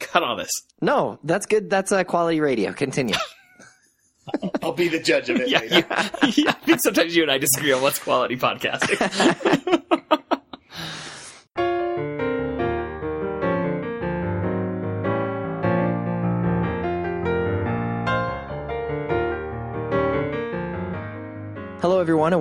Cut all this. No, that's good. That's uh, quality radio. Continue. I'll be the judge of it Yeah, later. yeah, yeah. I think sometimes you and I disagree on what's quality podcasting.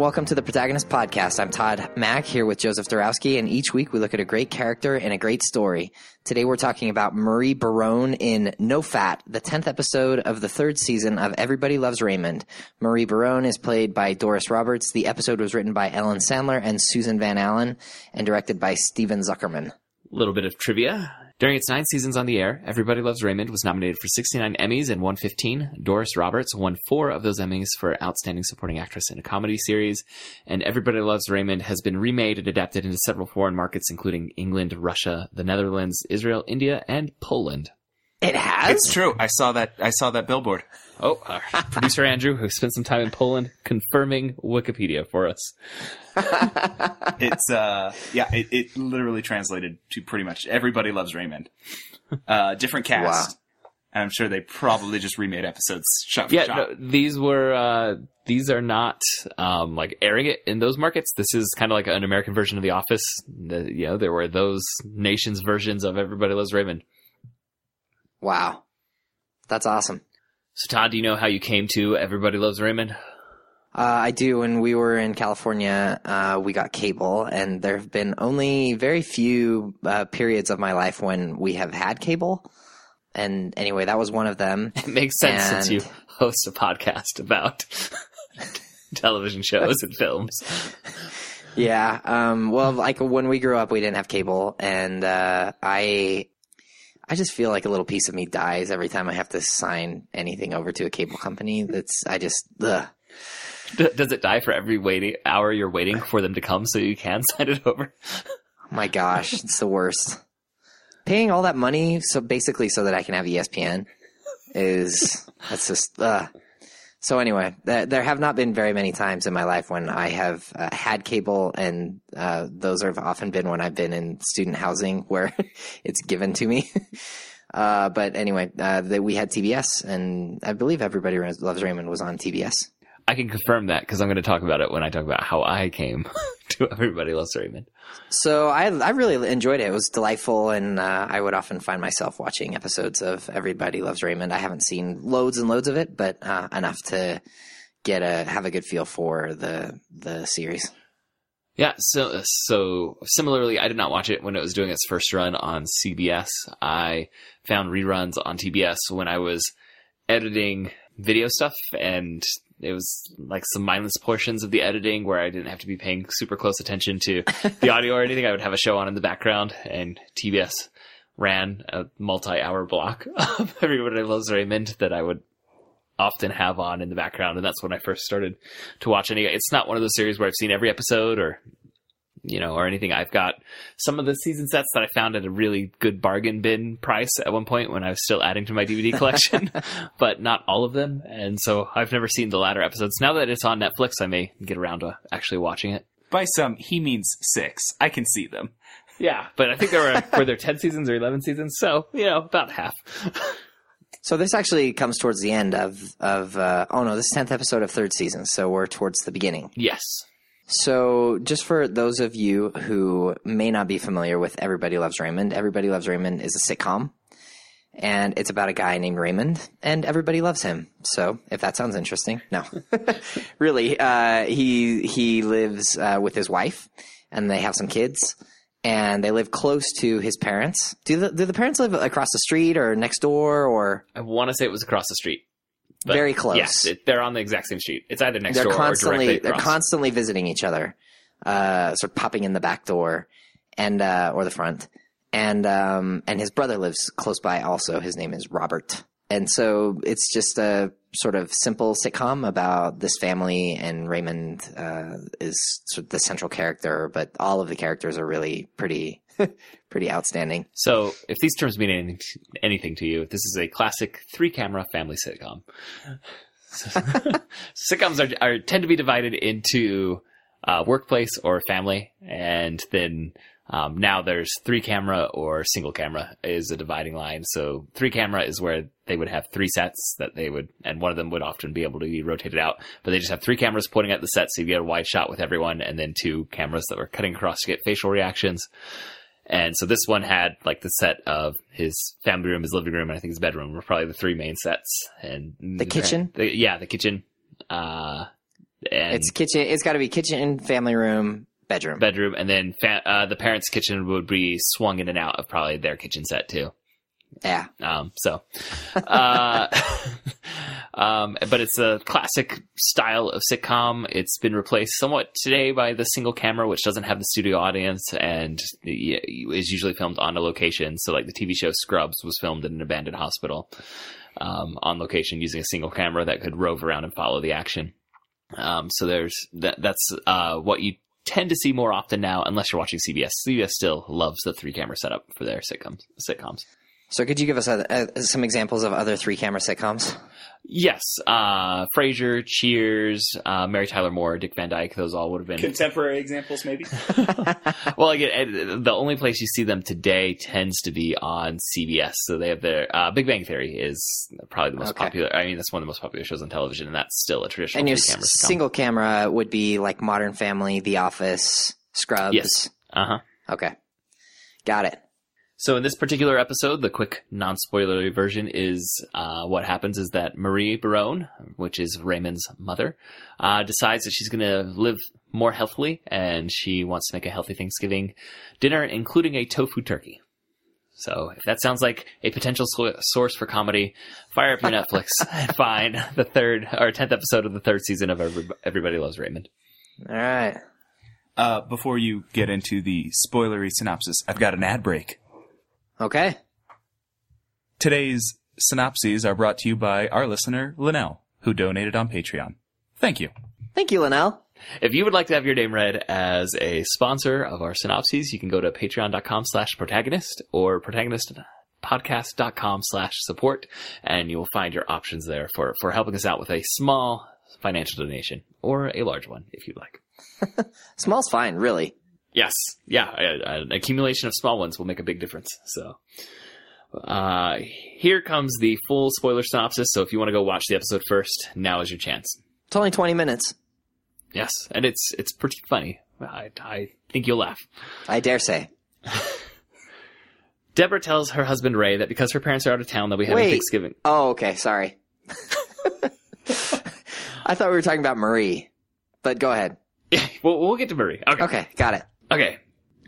welcome to the Protagonist Podcast. I'm Todd Mack here with Joseph Dorowski, and each week we look at a great character and a great story. Today we're talking about Marie Barone in No Fat, the 10th episode of the third season of Everybody Loves Raymond. Marie Barone is played by Doris Roberts. The episode was written by Ellen Sandler and Susan Van Allen and directed by Steven Zuckerman. A little bit of trivia. During its nine seasons on the air, Everybody Loves Raymond was nominated for 69 Emmys and won 15. Doris Roberts won four of those Emmys for Outstanding Supporting Actress in a Comedy Series. And Everybody Loves Raymond has been remade and adapted into several foreign markets, including England, Russia, the Netherlands, Israel, India, and Poland. It has? It's true. I saw that. I saw that billboard. Oh, our producer Andrew, who spent some time in Poland, confirming Wikipedia for us. It's uh, yeah. It, it literally translated to pretty much everybody loves Raymond. Uh, different cast. And I'm sure they probably just remade episodes shot for Yeah, shot. no, these were uh, these are not um, like airing it in those markets. This is kind of like an American version of The Office. The, you know, there were those nations versions of Everybody Loves Raymond. Wow. That's awesome. So, Todd, do you know how you came to Everybody Loves Raymond? Uh, I do. When we were in California, uh, we got cable, and there have been only very few uh, periods of my life when we have had cable. And anyway, that was one of them. It makes sense since you host a podcast about television shows and films. Yeah. Um, well, like when we grew up, we didn't have cable, and uh, I, I just feel like a little piece of me dies every time I have to sign anything over to a cable company. That's I just ugh. Does it die for every waiting hour you're waiting for them to come so you can sign it over? Oh my gosh, it's the worst. Paying all that money, so basically, so that I can have ESPN, is that's just. Uh. So anyway, th- there have not been very many times in my life when I have uh, had cable, and uh, those have often been when I've been in student housing where it's given to me. uh, but anyway, uh, we had TBS, and I believe Everybody Loves Raymond was on TBS. I can confirm that because I'm going to talk about it when I talk about how I came to Everybody Loves Raymond. So I I really enjoyed it. It was delightful, and uh, I would often find myself watching episodes of Everybody Loves Raymond. I haven't seen loads and loads of it, but uh, enough to get a have a good feel for the the series. Yeah, so so similarly, I did not watch it when it was doing its first run on CBS. I found reruns on TBS when I was editing video stuff, and it was like some mindless portions of the editing where I didn't have to be paying super close attention to the audio or anything. I would have a show on in the background, and TBS ran a multi-hour block of Everybody Loves Raymond that I would often have on in the background, and that's when I first started to watch any. It's not one of those series where I've seen every episode or you know or anything. I've got some of the season sets that I found at a really good bargain bin price at one point when I was still adding to my DVD collection, but not all of them. And so I've never seen the latter episodes. Now that it's on Netflix, I may get around to actually watching it. By some, he means six. I can see them. Yeah, but I think there were were there ten seasons or eleven seasons, so you know about half. So this actually comes towards the end of of uh, oh no, this tenth episode of third season. So we're towards the beginning. Yes. So, just for those of you who may not be familiar with Everybody Loves Raymond, Everybody Loves Raymond is a sitcom, and it's about a guy named Raymond, and everybody loves him. So, if that sounds interesting, no, really, uh, he he lives uh, with his wife, and they have some kids, and they live close to his parents. Do the do the parents live across the street or next door or I want to say it was across the street. But very close? Yes, it, they're on the exact same street. It's either next they're door constantly or directly across. they're constantly visiting each other, uh, sort of popping in the back door and uh, or the front, and um, and his brother lives close by. Also, his name is Robert, and so it's just a sort of simple sitcom about this family, and Raymond uh, is sort of the central character, but all of the characters are really pretty pretty outstanding. So, if these terms mean anything, anything to you, this is a classic three-camera family sitcom. Sitcoms are, are tend to be divided into uh, workplace or family, and then Um, now there's three camera or single camera is a dividing line. So three camera is where they would have three sets that they would, and one of them would often be able to be rotated out, but they just have three cameras pointing at the set so you get a wide shot with everyone and then two cameras that were cutting across to get facial reactions. And so this one had like the set of his family room, his living room, and I think his bedroom were probably the three main sets. And The kitchen? the- yeah, the kitchen. Uh, and It's kitchen. It's got to be kitchen, family room, bedroom. bedroom, and then fa- uh, the parents' kitchen would be swung in and out of probably their kitchen set too. Yeah. Um, so, uh, um, but it's a classic style of sitcom. It's been replaced somewhat today by the single camera, which doesn't have the studio audience and is usually filmed on a location. So, like the TV show Scrubs was filmed in an abandoned hospital um, on location using a single camera that could rove around and follow the action. Um, so there's that. That's uh, what you tend to see more often now, unless you're watching CBS. CBS still loves the three camera setup for their sitcoms. Sitcoms. So could you give us a, a, some examples of other three camera sitcoms? Yes, uh, Frasier, Cheers, uh, Mary Tyler Moore, Dick Van Dyke. Those all would have been. Contemporary examples, maybe. well, again, the only place you see them today tends to be on CBS. So they have their uh, Big Bang Theory is probably the most Okay. popular. I mean, that's one of the most popular shows on television, and that's still a traditional and your three-camera single camera would be like Modern Family, The Office, Scrubs. Yes. Uh huh. Okay. Got it. So in this particular episode, the quick non-spoilery version is uh, what happens is that Marie Barone, which is Raymond's mother, uh, decides that she's going to live more healthily and she wants to make a healthy Thanksgiving dinner, including a tofu turkey. So if that sounds like a potential so- source for comedy, fire up your Netflix and find the third or tenth episode of the third season of Every- Everybody Loves Raymond. All right. Uh, before you get into the spoilery synopsis, I've got an ad break. Okay. Today's synopses are brought to you by our listener, Linnell, who donated on Patreon. Thank you. Thank you, Linnell. If you would like to have your name read as a sponsor of our synopses, you can go to patreon.com slash protagonist or protagonistpodcast.com slash support, and you will find your options there for, for helping us out with a small financial donation or a large one if you'd like. Small's fine, really. Yes. Yeah. An accumulation of small ones will make a big difference. So, uh, here comes the full spoiler synopsis. So if you want to go watch the episode first, now is your chance. It's only 20 minutes. Yes. And it's, it's pretty funny. I, I think you'll laugh. I dare say. Deborah tells her husband Ray that because her parents are out of town, they'll be having Wait. Thanksgiving. Oh, okay. Sorry. I thought we were talking about Marie, but go ahead. Yeah, we'll, we'll get to Marie. Okay. Okay, got it. Okay.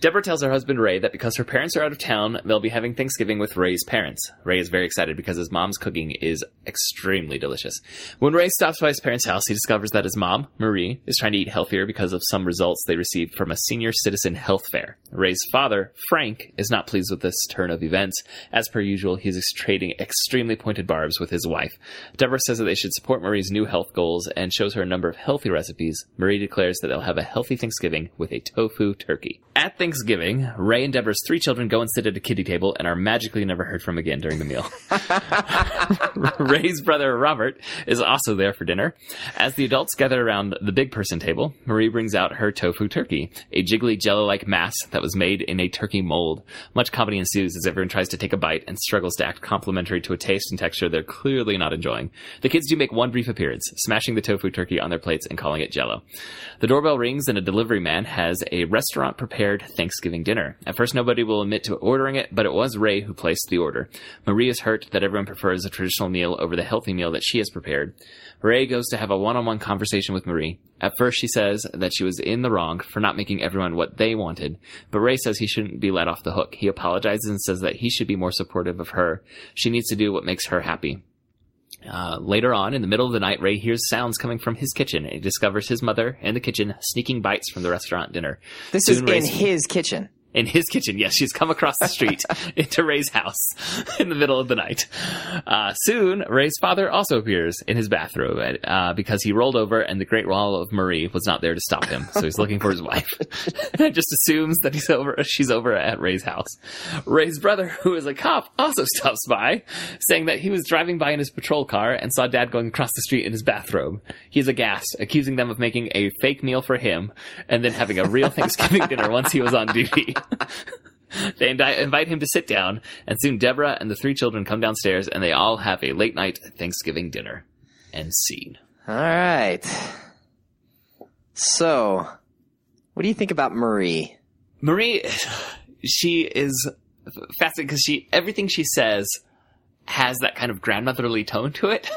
Deborah tells her husband Ray that because her parents are out of town, they'll be having Thanksgiving with Ray's parents. Ray is very excited because his mom's cooking is extremely delicious. When Ray stops by his parents' house, he discovers that his mom, Marie, is trying to eat healthier because of some results they received from a senior citizen health fair. Ray's father, Frank, is not pleased with this turn of events. As per usual, he's trading extremely pointed barbs with his wife. Deborah says that they should support Marie's new health goals and shows her a number of healthy recipes. Marie declares that they'll have a healthy Thanksgiving with a tofu turkey. At Thanksgiving, Ray and Deborah's three children go and sit at a kiddie table and are magically never heard from again during the meal. Ray's brother Robert is also there for dinner. As the adults gather around the big person table, Marie brings out her tofu turkey, a jiggly jello-like mass that was made in a turkey mold. Much comedy ensues as everyone tries to take a bite and struggles to act complimentary to a taste and texture they're clearly not enjoying. The kids do make one brief appearance, smashing the tofu turkey on their plates and calling it jello. The doorbell rings and a delivery man has a restaurant prepared Thanksgiving dinner. At first, nobody will admit to ordering it, but it was Ray who placed the order. Marie is hurt that everyone prefers a traditional meal over the healthy meal that she has prepared. Ray goes to have a one-on-one conversation with Marie. At first, she says that she was in the wrong for not making everyone what they wanted, but Ray says he shouldn't be let off the hook. He apologizes and says that he should be more supportive of her. She needs to do what makes her happy. Uh, later on, in the middle of the night, Ray hears sounds coming from his kitchen and he discovers his mother in the kitchen sneaking bites from the restaurant dinner. This Soon is in Ray's- his kitchen. In his kitchen. Yes, she's come across the street into Ray's house in the middle of the night. Uh, soon, Ray's father also appears in his bathrobe uh, because he rolled over and the Great Wall of Marie was not there to stop him. So he's looking for his wife. and just assumes that he's over. She's over at Ray's house. Ray's brother, who is a cop, also stops by, saying that he was driving by in his patrol car and saw Dad going across the street in his bathrobe. He's aghast, accusing them of making a fake meal for him and then having a real Thanksgiving dinner once he was on duty. they invite him to sit down, and soon Deborah and the three children come downstairs, and they all have a late night Thanksgiving dinner. End scene. All right. So, what do you think about Marie? Marie, she is fascinating because she everything she says has that kind of grandmotherly tone to it.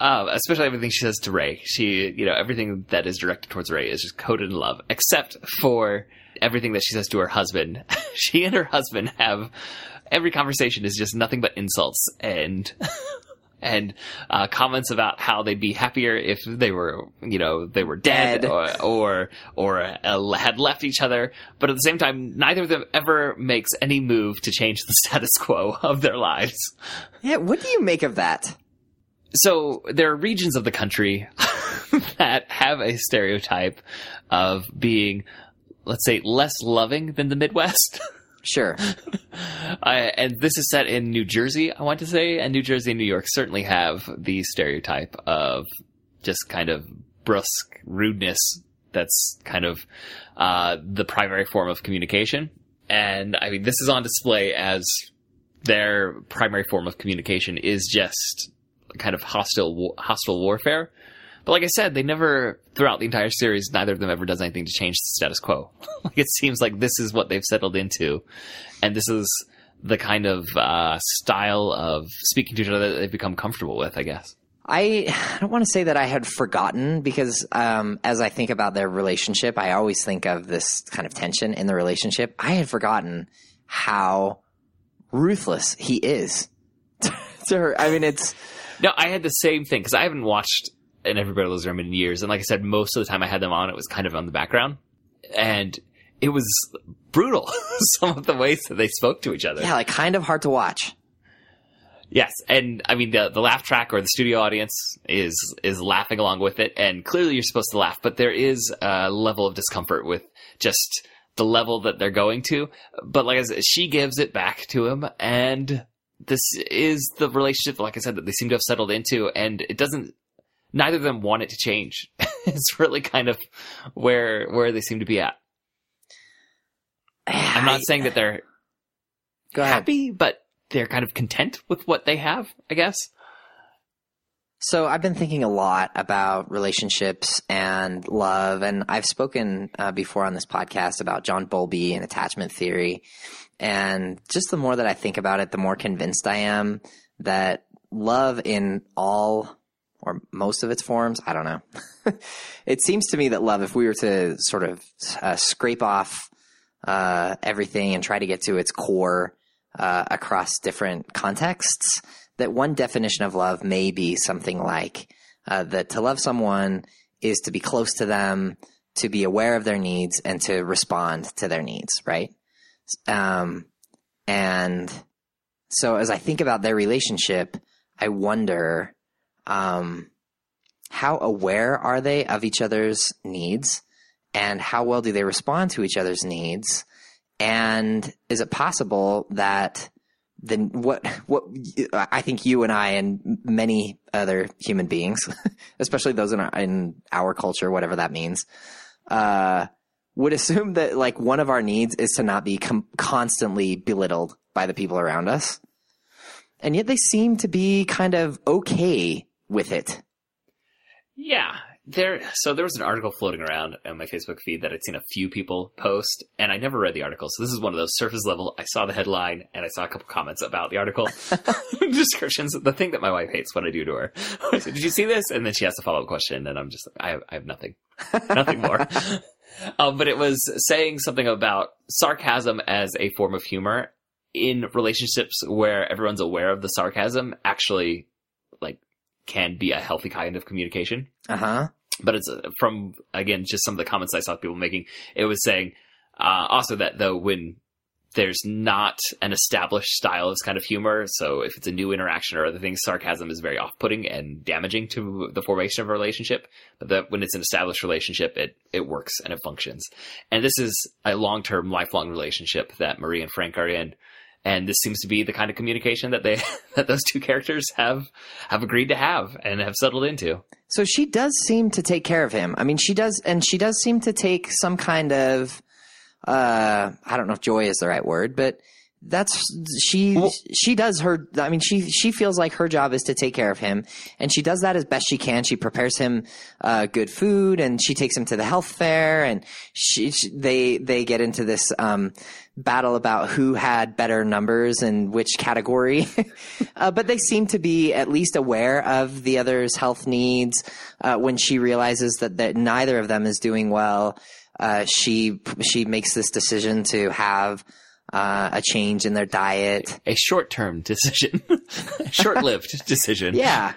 Um, especially everything she says to Ray. She, you know, everything that is directed towards Ray is just coated in love, except for everything that she says to her husband. she and her husband have every conversation is just nothing but insults and and uh, comments about how they'd be happier if they were, you know, they were dead, Dead. or or, or uh, had left each other. But at the same time, neither of them ever makes any move to change the status quo of their lives. Yeah, what do you make of that? So there are regions of the country that have a stereotype of being, let's say, less loving than the Midwest. Sure. And this is set in New Jersey, I want to say, and New Jersey and New York certainly have the stereotype of just kind of brusque rudeness that's kind of uh, the primary form of communication. And I mean, this is on display as their primary form of communication is just kind of hostile hostile warfare. But like I said, they never throughout the entire series, neither of them ever does anything to change the status quo. like it seems like this is what they've settled into, and this is the kind of uh, style of speaking to each other that they've become comfortable with. I guess. I, I don't want to say that I had forgotten because um, as I think about their relationship, I always think of this kind of tension in the relationship. I had forgotten how ruthless he is to her. I mean, it's No, I had the same thing because I haven't watched an Everybody Loves Raymond in years, and like I said, most of the time I had them on, it was kind of on the background, and it was brutal. Some of the ways that they spoke to each other. yeah, like kind of hard to watch. Yes, and I mean the the laugh track or the studio audience is is laughing along with it, and clearly you're supposed to laugh, but there is a level of discomfort with just the level that they're going to. But like I said, she gives it back to him, and this is the relationship, like I said, that they seem to have settled into, and it doesn't. Neither of them want it to change. it's really kind of where where they seem to be at. I'm not saying that they're happy, but they're kind of content with what they have, I guess. So I've been thinking a lot about relationships and love, and I've spoken uh, before on this podcast about John Bowlby and attachment theory. And just the more that I think about it, the more convinced I am that love in all or most of its forms, I don't know. it seems to me that love, if we were to sort of uh, scrape off uh, everything and try to get to its core uh, across different contexts, that one definition of love may be something like uh, that to love someone is to be close to them, to be aware of their needs, and to respond to their needs, right? Um, and so as I think about their relationship, I wonder um, how aware are they of each other's needs, and how well do they respond to each other's needs? And is it possible that then what what I think you and I and many other human beings, especially those in our, in our culture, whatever that means, uh, would assume that like one of our needs is to not be com- constantly belittled by the people around us, and yet they seem to be kind of okay with it. Yeah, there. So there was an article floating around on my Facebook feed that I'd seen a few people post, and I never read the article. So this is one of those surface level. I saw the headline and I saw a couple comments about the article descriptions. The thing that my wife hates when I do to her. I said, "Did you see this?" And then she has a follow up question, and I'm just, I have, I have nothing, nothing more. um, but it was saying something about sarcasm as a form of humor in relationships where everyone's aware of the sarcasm. Actually, can be a healthy kind of communication Uh huh. but it's uh, from again just some of the comments I saw people making. It was saying uh, also that though when there's not an established style of this kind of humor, so if it's a new interaction or other things, sarcasm is very off-putting and damaging to the formation of a relationship. But that when it's an established relationship, it it works and it functions. And this is a long-term, lifelong relationship that Marie and Frank are in. And this seems to be the kind of communication that they that those two characters have have agreed to have and have settled into. So she does seem to take care of him. I mean, she does, and she does seem to take some kind of uh, I don't know if joy is the right word, but that's she Well- she does her i mean she she feels like her job is to take care of him and she does that as best she can she prepares him uh, good food and she takes him to the health fair and she, she they they get into this um, battle about who had better numbers and which category uh, but they seem to be at least aware of the other's health needs uh, when she realizes that that neither of them is doing well uh, she she makes this decision to have uh, a change in their diet. A short term decision, short lived decision. Yeah.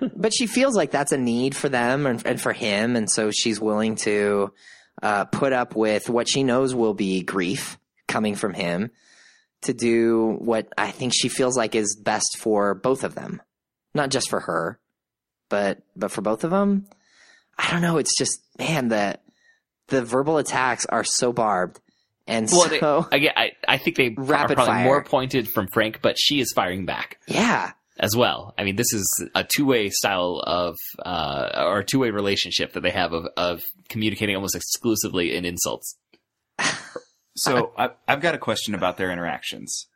but she feels like that's a need for them and, and for him. And so she's willing to uh, put up with what she knows will be grief coming from him to do what I think she feels like is best for both of them. Not just for her, but but for both of them. I don't know. It's just man, the the verbal attacks are so barbed. And Well, so I, get- I, I think they Rapid are probably fire. more pointed from Frank, but she is firing back yeah. as well. I mean, this is a two way style of, uh, or two way relationship that they have of, of communicating almost exclusively in insults. So I, I've got a question about their interactions.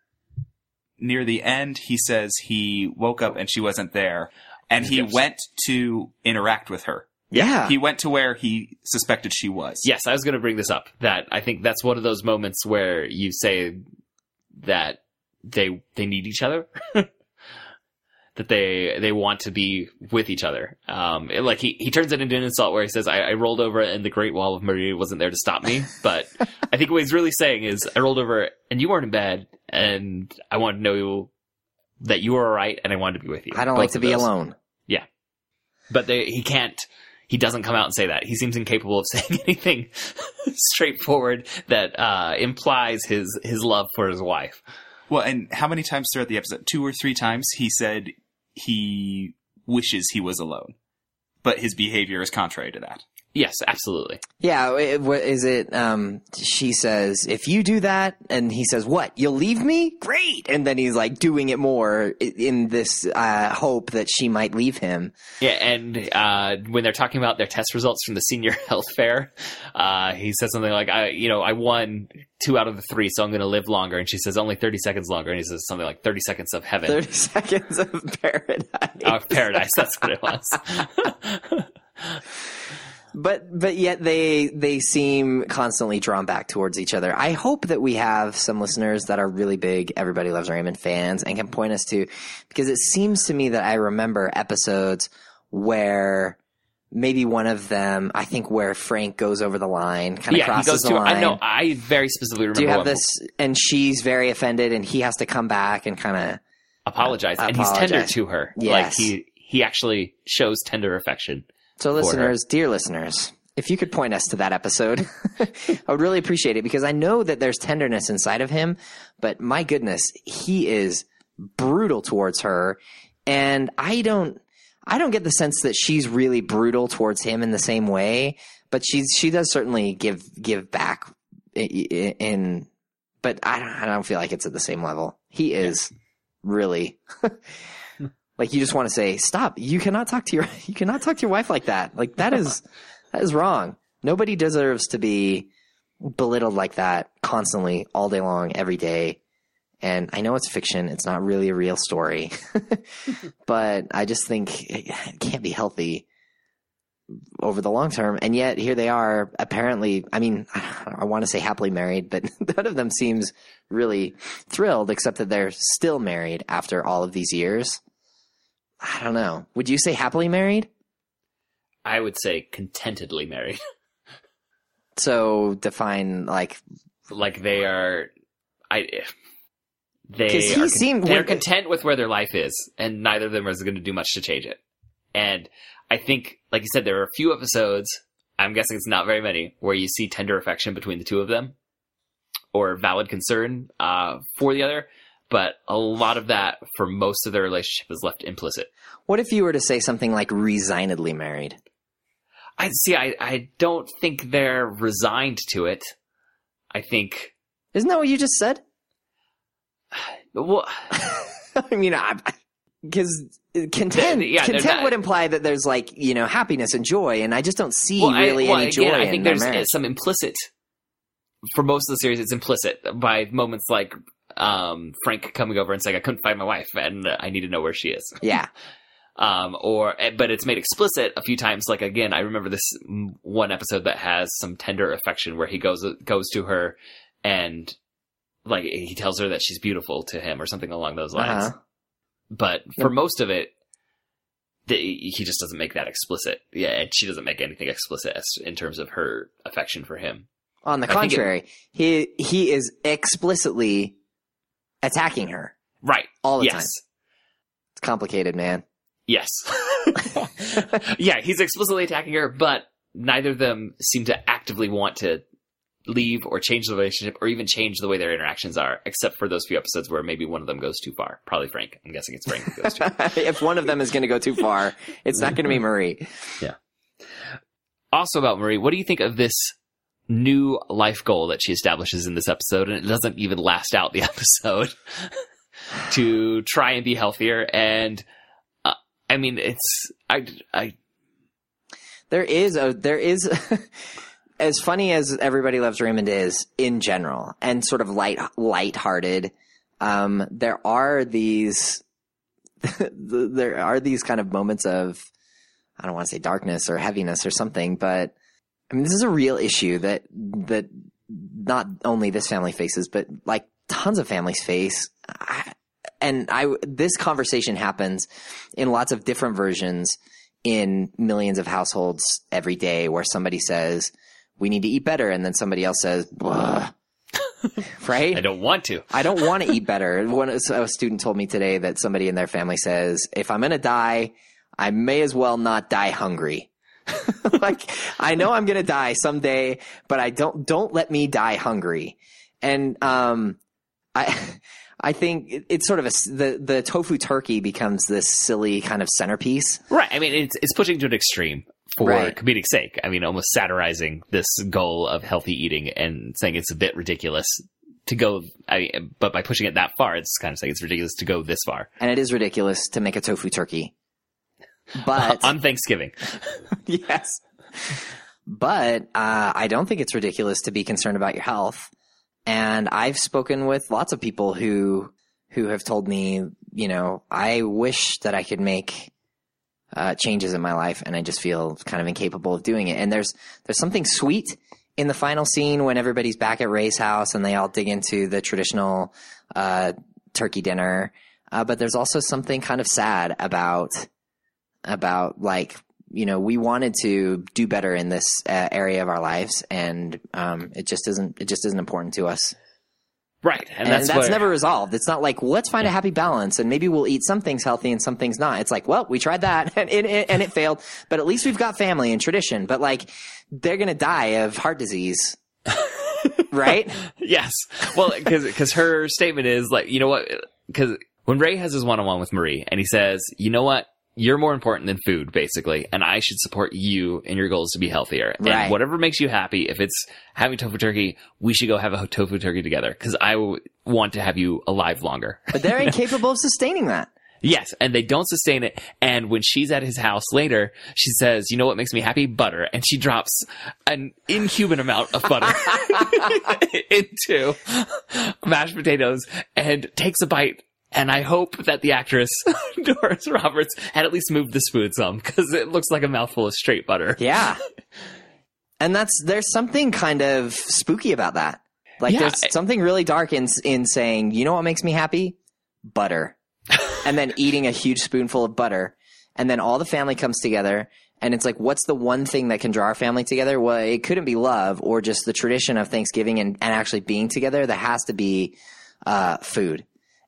Near the end, he says he woke up and she wasn't there, and he Yes. went to interact with her. Yeah. He went to where he suspected she was. Yes, I was going to bring this up. That I think that's one of those moments where you say that they they need each other, that they they want to be with each other. Um, it- like he he turns it into an insult where he says, "I, I rolled over and the Great Wall of Maria wasn't there to stop me." But I think what he's really saying is, "I rolled over and you weren't in bed, and I wanted to know that you were all right, and I wanted to be with you." I don't Both like to be those. alone. Yeah, but they, he can't he doesn't come out and say that he seems incapable of saying anything straightforward that uh, implies his his love for his wife Well, and how many times throughout the episode? Two or three times he said he wishes he was alone, but his behavior is contrary to that. Yes absolutely Yeah, it- what is it? Um, she says, "If you do that," and he says, "What? You'll leave me? Great!" And then he's like doing it more in this uh, hope that she might leave him. yeah and uh, when they're talking about their test results from the senior health fair uh, he says something like i you know i won two out of the three so i'm going to live longer and she says only 30 seconds longer and he says something like 30 seconds of heaven Thirty seconds of paradise. of paradise that's what it was but but yet they they seem constantly drawn back towards each other. I hope that we have some listeners that are really big Everybody Loves Raymond fans and can point us to because it seems to me that I remember episodes where maybe one of them I think where Frank goes over the line, kind of yeah he crosses goes the to line. i know i very specifically remember Do you have this and she's very offended and he has to come back and kind of apologize, and he's tender to her. Yes. Like he he actually shows tender affection. So, listeners, dear listeners, if you could point us to that episode, I would really appreciate it because I know that there's tenderness inside of him, but my goodness, he is brutal towards her, and I don't, I don't get the sense that she's really brutal towards him in the same way, but she's she does certainly give give back in, but I don't, I don't feel like it's at the same level. He is really. Like you just want to say, stop. You cannot talk to your you cannot talk to your wife like that. Like that is that is wrong. Nobody deserves to be belittled like that constantly all day long every day. And I know it's fiction. It's not really a real story. but I just think it can't be healthy over the long term. And yet here they are apparently, I mean, I want to say happily married, but none of them seems really thrilled except that they're still married after all of these years. I don't know. Would you say happily married? I would say contentedly married. So define like like they are, I They he are con- seemed- they're content with where their life is, and neither of them is going to do much to change it. And I think, like you said, there are a few episodes. I'm guessing it's not very many where you see tender affection between the two of them, or valid concern uh, for the other. But a lot of that, for most of their relationship, is left implicit. what if you were to say something like resignedly married? I see. I, I don't think they're resigned to it. I think. Isn't that what you just said? Well, I mean, because content Yeah, content would imply that there's like you know happiness and joy, and I just don't see well, I- really well, any again, joy I think there's marriage. some implicit for most of the series, it's implicit by moments like um, Frank coming over and saying, "I couldn't find my wife, and I need to know where she is." Yeah. um, or eh, but it's made explicit a few times. Like again, I remember this one episode that has some tender affection where he goes goes to her and like he tells her that she's beautiful to him or something along those lines. Uh-huh. But for most of it, the, he just doesn't make that explicit. Yeah, and she doesn't make anything explicit as, in terms of her affection for him. On the I think it- contrary, he he is explicitly attacking her Right. all the yes. time. It's complicated, man. Yes. yeah, he's explicitly attacking her, but neither of them seem to actively want to leave or change the relationship or even change the way their interactions are, except for those few episodes where maybe one of them goes too far. Probably Frank. I'm guessing it's Frank who goes too far. if one of them is going to go too far, it's not going to be Marie. Yeah. Also about Marie, what do you think of this new life goal that she establishes in this episode? And it doesn't even last out the episode to try and be healthier. And uh, I mean, it's, I, I, There is a there is as funny as everybody loves Raymond is in general and sort of light lighthearted. Um, there are these there are these kind of moments of I don't want to say darkness or heaviness or something, but I mean this is a real issue that that not only this family faces, but like tons of families face. I, and I this conversation happens in lots of different versions in millions of households every day where somebody says, we need to eat better. And then somebody else says, right? I don't want to. I don't want to eat better. One a student told me today that somebody in their family says, if I'm going to die, I may as well not die hungry. like I know I'm going to die someday, but I don't don't let me die hungry. And um I I think it- it's sort of a the the tofu turkey becomes this silly kind of centerpiece. Right. I mean, it's it's pushing to an extreme for Right. comedic sake. I mean, almost satirizing this goal of healthy eating and saying it's a bit ridiculous to go. I but by pushing it that far, it's kind of saying it's ridiculous to go this far And it is ridiculous to make a tofu turkey. But on Thanksgiving. yes. But uh, I don't think it's ridiculous to be concerned about your health. And I've spoken with lots of people who who have told me, you know, I wish that I could make uh, changes in my life, and I just feel kind of incapable of doing it. And there's there's something sweet in the final scene when everybody's back at Ray's house and they all dig into the traditional uh, turkey dinner. Uh, but there's also something kind of sad about about like you know we wanted to do better in this uh, area of our lives and um, it just isn't it just isn't important to us Right. And, and, that's, that's, what- never resolved it's not like well, let's find a happy balance and maybe we'll eat some things healthy and some things not it's like well we tried that and it, it- and it failed but at least we've got family and tradition but like they're gonna die of heart disease right Yes. Well, because because her statement is like, you know what? Because when Ray has his one on one with Marie and he says, you know what? You're more important than food, basically, and I should support you in your goals to be healthier. Right. And whatever makes you happy, if it's having tofu turkey, we should go have a tofu turkey together because I w- want to have you alive longer. but they're incapable of sustaining that yes, and they don't sustain it. And when she's at his house later, she says, "You know what makes me happy? Butter," and she drops an inhuman amount of butter into mashed potatoes and takes a bite. And I hope that the actress Doris Roberts had at least moved the spoon some because it looks like a mouthful of straight butter. Yeah. and that's there's something kind of spooky about that. Like Yeah. there's something really dark in in saying, "You know what makes me happy? Butter." and then eating a huge spoonful of butter, and then all the family comes together and it's like what's the one thing that can draw our family together? Well, it couldn't be love or just the tradition of Thanksgiving and, and actually being together. There has to be uh, food.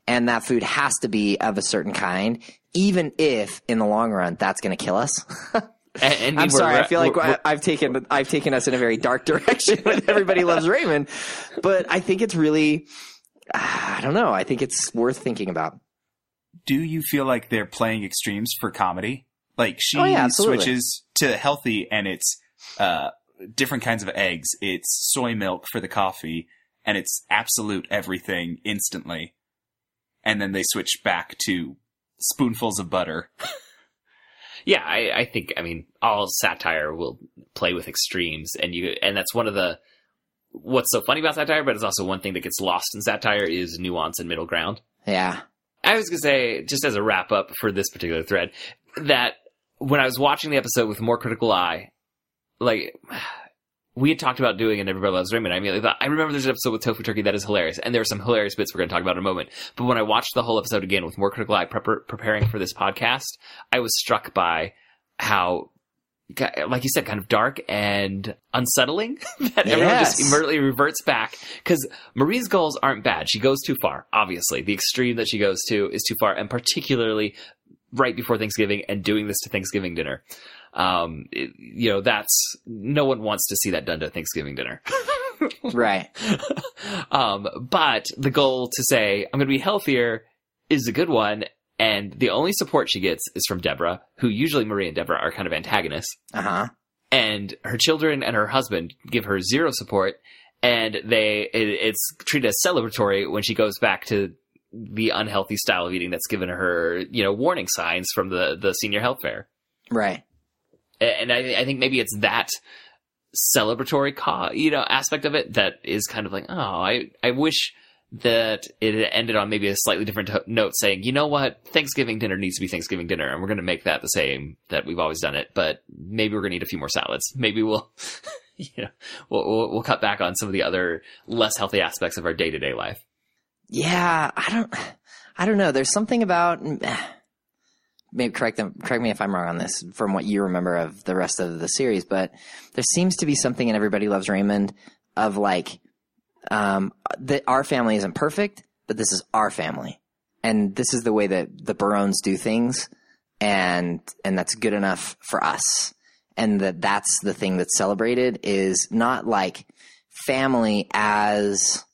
And that food has to be of a certain kind, even if in the long run that's going to kill us. And, and I'm sorry. I feel like we're- I, I've taken I've taken us in a very dark direction with everybody loves Raymond, but I think it's really I don't know. I think it's worth thinking about. do you feel like they're playing extremes for comedy? Like she Oh, yeah, switches to healthy and it's uh, different kinds of eggs. It's soy milk for the coffee and it's absolute everything instantly. And then they switch back to spoonfuls of butter. Yeah, I, I think I mean all satire will play with extremes, and you and that's one of the what's so funny about satire, but it's also one thing that gets lost in satire is nuance and middle ground. Yeah. I was gonna say, just as a wrap up for this particular thread, that when I was watching the episode with a more critical eye, like we had talked about doing and Everybody Loves Raymond, I thought, I remember there's an episode with Tofu Turkey that is hilarious, and there are some hilarious bits we're gonna talk about in a moment. But when I watched the whole episode again with more critical eye, prep- preparing for this podcast, I was struck by how like you said, kind of dark and unsettling that everyone just immediately reverts back because Marie's goals aren't bad. She goes too far, obviously. The extreme that she goes to is too far, and particularly right before Thanksgiving and doing this to Thanksgiving dinner. Um, it- you know, that's no one wants to see that done to Thanksgiving dinner. Right. um, but the goal to say I'm going to be healthier is a good one. And the only support she gets is from Deborah, who usually Marie and Deborah are kind of antagonists Uh huh. and her children and her husband give her zero support and they it, it's treated as celebratory when she goes back to the unhealthy style of eating that's given her you know warning signs from the the senior health fair Right. And i, I think maybe it's that celebratory you know aspect of it that is kind of like oh i i wish that it ended on maybe a slightly different note saying you know what? Thanksgiving dinner needs to be thanksgiving dinner and we're going to make that the same that we've always done it but maybe we're going to eat a few more salads. Maybe we'll you know we'll, we'll we'll cut back on some of the other less healthy aspects of our day-to-day life. Yeah, I don't, I don't know. There's something about maybe correct them, correct me if I'm wrong on this from what you remember of the rest of the series, but there seems to be something in Everybody Loves Raymond of like, um, that our family isn't perfect, but this is our family, and this is the way that the Barones do things, and and that's good enough for us, and that that's the thing that's celebrated is not like family as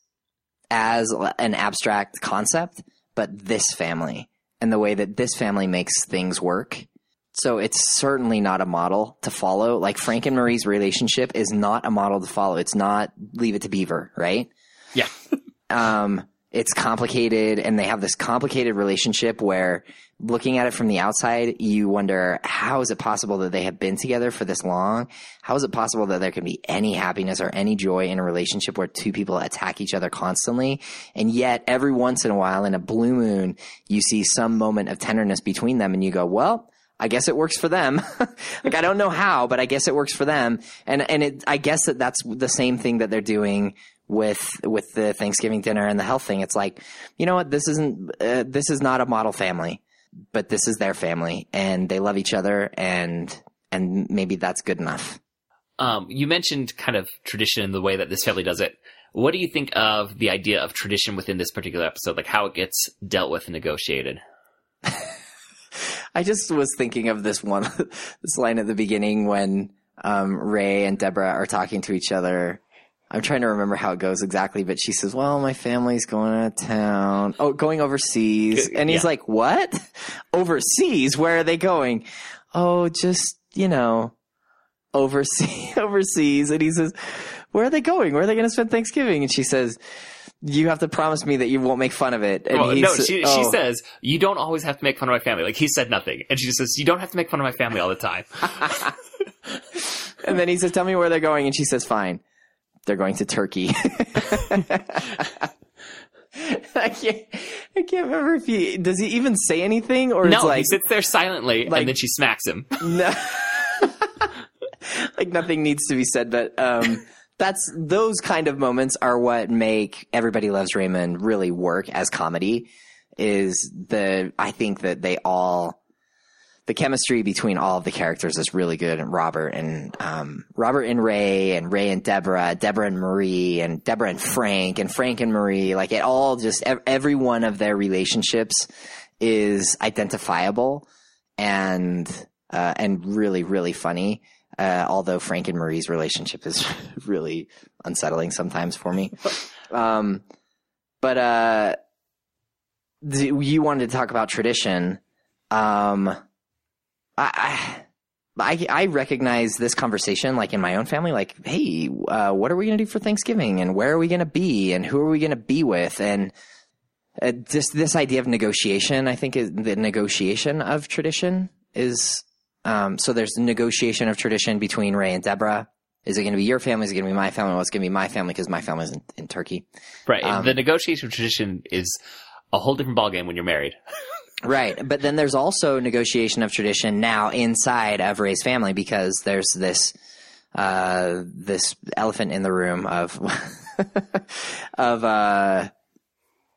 as an abstract concept, but this family and the way that this family makes things work. So it's certainly not a model to follow. Like Frank and Marie's relationship is not a model to follow. It's not leave it to Beaver, right? yeah um, it's complicated and they have this complicated relationship where looking at it from the outside, you wonder, how is it possible that they have been together for this long? How is it possible that there can be any happiness or any joy in a relationship where two people attack each other constantly? And yet every once in a while in a blue moon, you see some moment of tenderness between them and you go, well, I guess it works for them. like I don't know how, but I guess it works for them. And and it, I guess that that's the same thing that they're doing with with the Thanksgiving dinner and the health thing. It's like, you know what? This isn't uh, this is not a model family, but this is their family, and they love each other, and and maybe that's good enough. Um, you mentioned kind of tradition and the way that this family does it. What do you think of the idea of tradition within this particular episode, like how it gets dealt with and negotiated? I just was thinking of this one, this line at the beginning when um, Ray and Deborah are talking to each other. I'm trying to remember how it goes exactly, but she says, "Well, my family's going out of town. Oh, going overseas." And he's Yeah. like, "What? Overseas? Where are they going?" Oh, just you know, overseas. overseas. And he says, "Where are they going? Where are they going to spend Thanksgiving?" And she says, "You have to promise me that you won't make fun of it." And Well, he no, she, she oh. says, you don't always have to make fun of my family. Like, he said nothing. And she just says, you don't have to make fun of my family all the time. And then he says, "Tell me where they're going," and she says, "Fine, they're going to Turkey." I can't. I can't remember if he does. He even say anything, or it's no, like he sits there silently, like- and then she smacks him. no, like nothing needs to be said. But um, that's those kind of moments are what make Everybody Loves Raymond really work as comedy. Is the I think that they all the chemistry between all of the characters is really good. And Robert and um, Robert and Ray, and Ray and Deborah, Deborah and Marie, and Deborah and Frank, and Frank and Marie. Like it all just every one of their relationships is identifiable and uh, and really really funny. Uh, although Frank and Marie's relationship is really unsettling sometimes for me. Um, but uh, the, you wanted to talk about tradition. Um, I, I, I recognize this conversation like in my own family, like, hey, uh, what are we going to do for Thanksgiving and where are we going to be and who are we going to be with? And uh, just this idea of negotiation, I think is the negotiation of tradition is, um, so there's negotiation of tradition between Ray and Deborah Is it going to be your family? Is it going to be my family? Well, it's going to be my family because my family's in, in Turkey. Right. Um, the negotiation of tradition is a whole different ballgame when you're married. Right. But then there's also negotiation of tradition now inside of Ray's family because there's this, uh, this elephant in the room of, of, uh,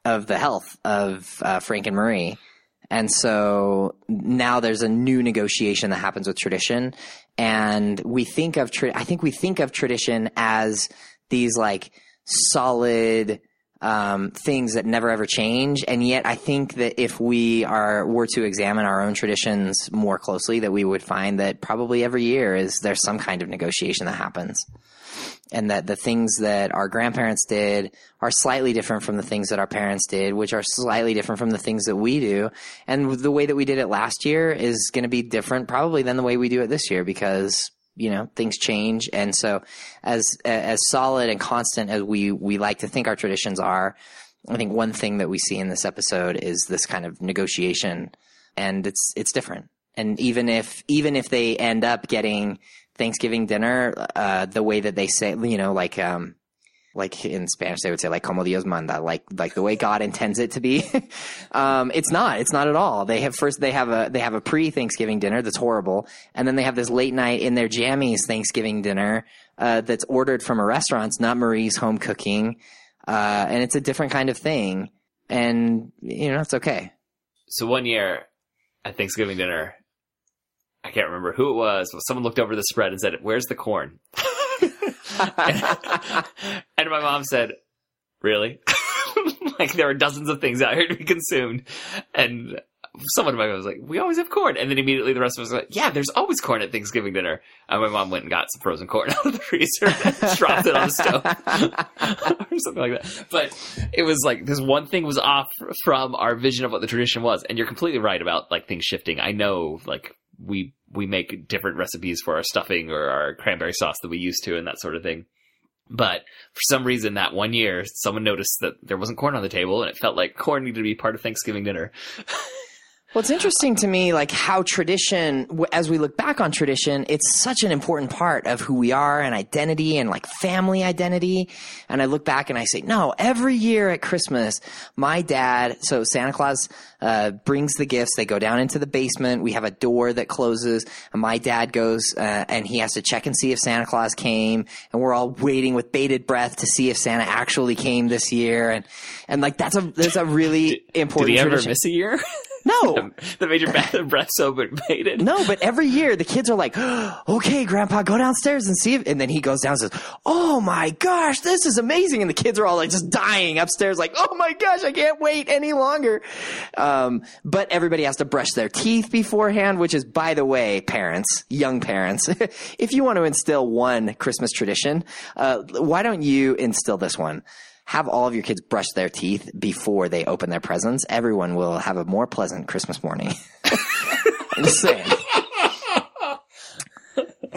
of the health of, uh, Frank and Marie. And so now there's a new negotiation that happens with tradition. And we think of, tra- I think we think of tradition as these like solid, um, things that never ever change. And yet I think that if we are, were to examine our own traditions more closely, that we would find that probably every year is there's some kind of negotiation that happens. And that the things that our grandparents did are slightly different from the things that our parents did, which are slightly different from the things that we do. And the way that we did it last year is going to be different probably than the way we do it this year because you know things change. And so as as solid and constant as we we like to think our traditions are i think one thing that we see in this episode is this kind of negotiation. And it's it's different. And even if even if they end up getting thanksgiving dinner uh the way that they say you know like um like in Spanish, they would say like "como Dios manda," like like the way God intends it to be. um, it's not. It's not at all. They have first they have a they have a pre Thanksgiving dinner that's horrible, and then they have this late night in their jammies Thanksgiving dinner uh, that's ordered from a restaurant. It's not Marie's home cooking, uh, and it's a different kind of thing. And you know, it's okay. So one year at Thanksgiving dinner, I can't remember who it was, but someone looked over the spread and said, "Where's the corn?" and my mom said, "Really?" like there are dozens of things out here to be consumed, and someone in my mom was like, "We always have corn," and then immediately the rest of us were like, "Yeah, there's always corn at Thanksgiving dinner." And my mom went and got some frozen corn out of the freezer, and dropped it on the stove, or something like that. But it was like this one thing was off from our vision of what the tradition was, and you're completely right about like things shifting. I know, like we we make different recipes for our stuffing or our cranberry sauce that we used to, and that sort of thing. But for some reason, that one year, someone noticed that there wasn't corn on the table, and it felt like corn needed to be part of Thanksgiving dinner. Well, it's interesting to me, like how tradition, as we look back on tradition, it's such an important part of who we are and identity and like family identity. And I look back and I say, no, every year at Christmas, my dad, so Santa Claus, uh, brings the gifts. They go down into the basement. We have a door that closes and my dad goes, uh, and he has to check and see if Santa Claus came. And we're all waiting with bated breath to see if Santa actually came this year. And, and like that's a, that's a really Did important he ever tradition. miss a year? no. that made your breath, breath so invaded? No, but every year the kids are like, okay, grandpa, go downstairs and see if, and then he goes down and says, oh my gosh, this is amazing. And the kids are all like just dying upstairs, like, oh my gosh, I can't wait any longer. Um, but everybody has to brush their teeth beforehand, which is, by the way, parents, young parents, if you want to instill one Christmas tradition, uh, why don't you instill this one? Have all of your kids brush their teeth before they open their presents. Everyone will have a more pleasant Christmas morning. I'm just saying.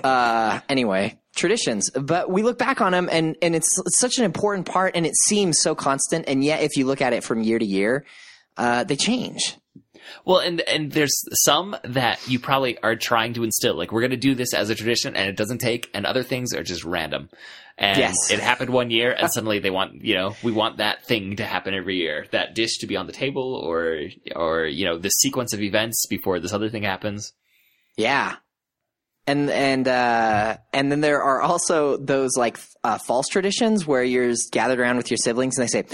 Uh, anyway, traditions, but we look back on them and, and it's, it's such an important part and it seems so constant. And yet, if you look at it from year to year, uh, they change. Well, and and there's some that you probably are trying to instill. Like we're going to do this as a tradition, and it doesn't take. And other things are just random. And Yes. it happened one year, and suddenly they want you know we want that thing to happen every year, that dish to be on the table, or or you know the sequence of events before this other thing happens. Yeah. And, and, uh, and then there are also those like, uh, false traditions where you're gathered around with your siblings and they say,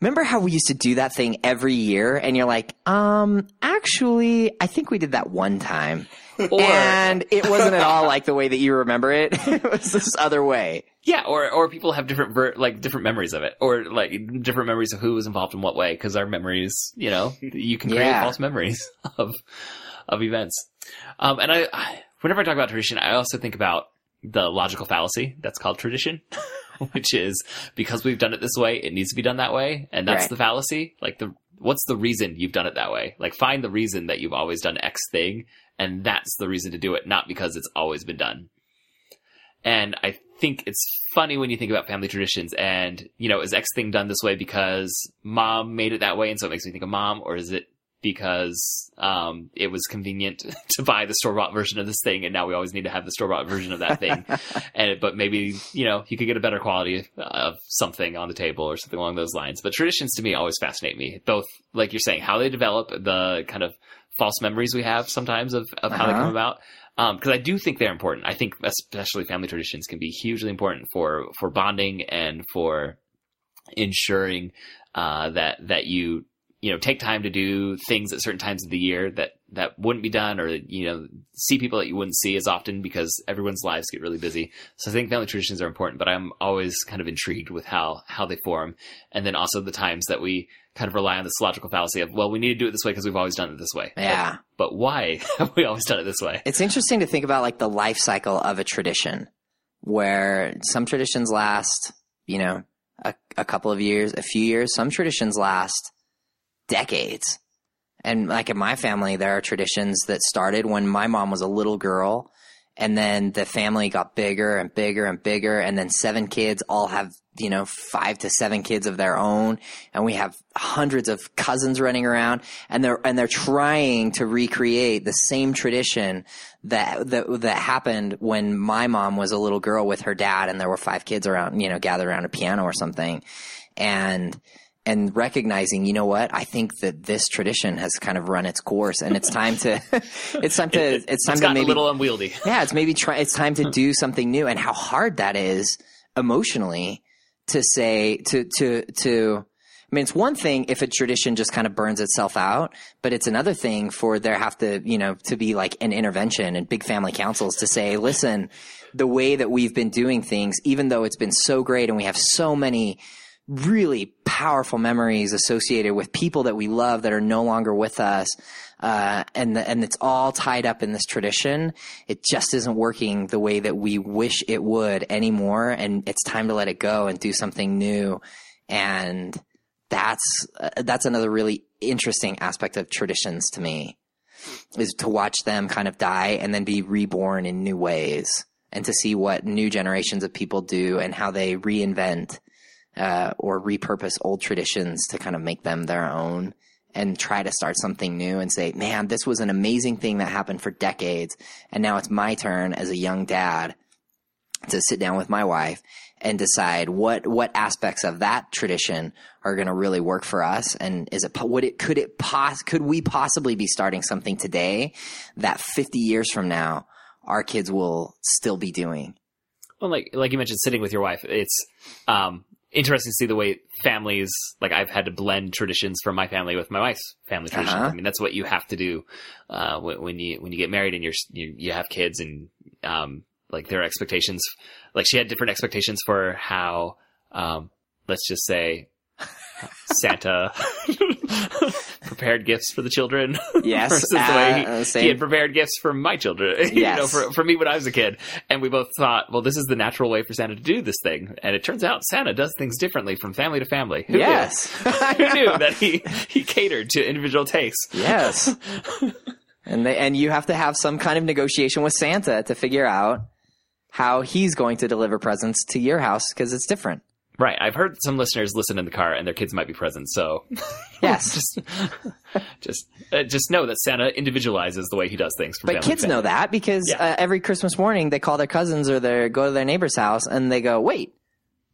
remember how we used to do that thing every year? And you're like, um, actually, I think we did that one time. Or and it wasn't at all like the way that you remember it. it was this other way. yeah, or or people have different ver- like different memories of it, or like different memories of who was involved in what way. Because our memories, you know, you can create Yeah. false memories of of events. Um, and I, I, whenever I talk about tradition, I also think about the logical fallacy that's called tradition, which is because we've done it this way, it needs to be done that way, and that's Right. the fallacy. Like the what's the reason you've done it that way? Like find the reason that you've always done X thing, and that's the reason to do it, not because it's always been done. And I think it's funny when you think about family traditions and, you know, is X thing done this way because mom made it that way and so it makes me think of mom, or is it because um, it was convenient to buy the store bought version of this thing, and now we always need to have the store bought version of that thing. and but maybe you know you could get a better quality of something on the table or something along those lines. But traditions to me always fascinate me. Both like you're saying, how they develop the kind of false memories we have sometimes of, of how they Uh-huh. come about. Because I do think they're important. I think especially family traditions can be hugely important for for bonding and for ensuring uh, that that you you know take time to do things at certain times of the year that that wouldn't be done or you know see people that you wouldn't see as often because everyone's lives get really busy so i think family traditions are important but i'm always kind of intrigued with how how they form and then also the times that we kind of rely on this logical fallacy of well we need to do it this way because we've always done it this way Yeah. but why have we always done it this way It's interesting to think about like the life cycle of a tradition where some traditions last, you know, a, a couple of years, a few years. Some traditions last decades. And like in my family, there are traditions that started when my mom was a little girl and then the family got bigger and bigger and bigger. And then seven kids all have, you know, five to seven kids of their own. And we have hundreds of cousins running around and they're, and they're trying to recreate the same tradition that, that, that happened when my mom was a little girl with her dad and there were five kids around, you know, gathered around a piano or something. And, and recognizing, you know what, I think that this tradition has kind of run its course and it's time to, it's time to, it's time it's to maybe a little unwieldy yeah, it's maybe try. It's time to do something new, and how hard that is emotionally to say to to to. I mean, it's one thing if a tradition just kind of burns itself out, but it's another thing for there have to you know to be like an intervention and big family councils to say, listen, the way that we've been doing things, even though it's been so great and we have so many really powerful memories associated with people that we love that are no longer with us. Uh, and the, and it's all tied up in this tradition. It just isn't working the way that we wish it would anymore. And it's time to let it go and do something new. And that's, uh, that's another really interesting aspect of traditions to me is to watch them kind of die and then be reborn in new ways and to see what new generations of people do and how they reinvent uh, or repurpose old traditions to kind of make them their own and try to start something new and say, man, this was an amazing thing that happened for decades. And now it's my turn as a young dad to sit down with my wife and decide what, what aspects of that tradition are going to really work for us. And is it, would it, could it pos, could we possibly be starting something today that 50 years from now, our kids will still be doing? Well, like like you mentioned, sitting with your wife, it's um, interesting to see the way families like I've had to blend traditions from my family with my wife's family traditions. Uh-huh. I mean, that's what you have to do uh, when, when you when you get married and you're you, you have kids and um, like their expectations. Like she had different expectations for how um, let's just say Santa prepared gifts for the children. Yes, versus the way uh, he, same. he had prepared gifts for my children. you know, Yes. for, for me when I was a kid. And we both thought, well, this is the natural way for Santa to do this thing. And it turns out Santa does things differently from family to family. Who yes. Knew? Who knew that he, he catered to individual tastes? Yes. and they, and you have to have some kind of negotiation with Santa to figure out how he's going to deliver presents to your house because it's different. Right. I've heard some listeners listen in the car and their kids might be present. So Yes. just, just, uh, just know that Santa individualizes the way he does things. For but kids know that because Yeah. uh, every Christmas morning they call their cousins or they go to their neighbor's house and they go, "Wait,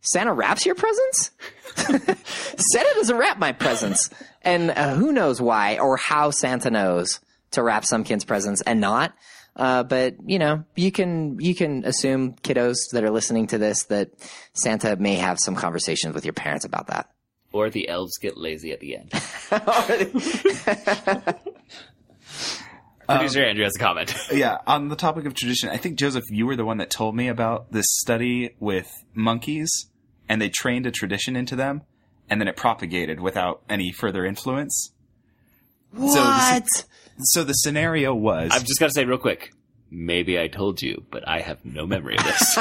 Santa wraps your presents? Santa doesn't wrap my presents." And uh, who knows why or how Santa knows to wrap some kids' presents and not. Uh, but you know, you can you can assume kiddos that are listening to this that Santa may have some conversations with your parents about that. Or the elves get lazy at the end. Producer Andrew has a comment. yeah, on the topic of tradition, I think Joseph, you were the one that told me about this study with monkeys, and they trained a tradition into them, and then it propagated without any further influence. what? So the scenario was I've just got to say real quick. Maybe I told you, but I have no memory of this.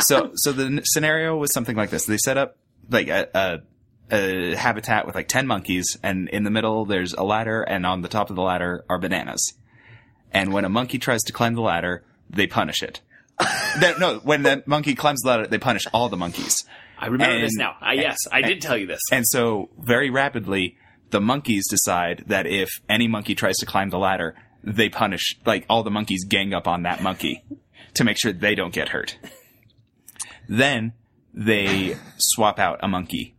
so so the scenario was something like this. They set up like a, a a habitat with like ten monkeys, and in the middle there's a ladder, and on the top of the ladder are bananas. And when a monkey tries to climb the ladder, they punish it. no, no, when the monkey climbs the ladder, they punish all the monkeys. I remember And- this now. I, yes, I did tell you this. And so very rapidly, the monkeys decide that if any monkey tries to climb the ladder, they punish, like, all the monkeys gang up on that monkey to make sure they don't get hurt. Then they swap out a monkey,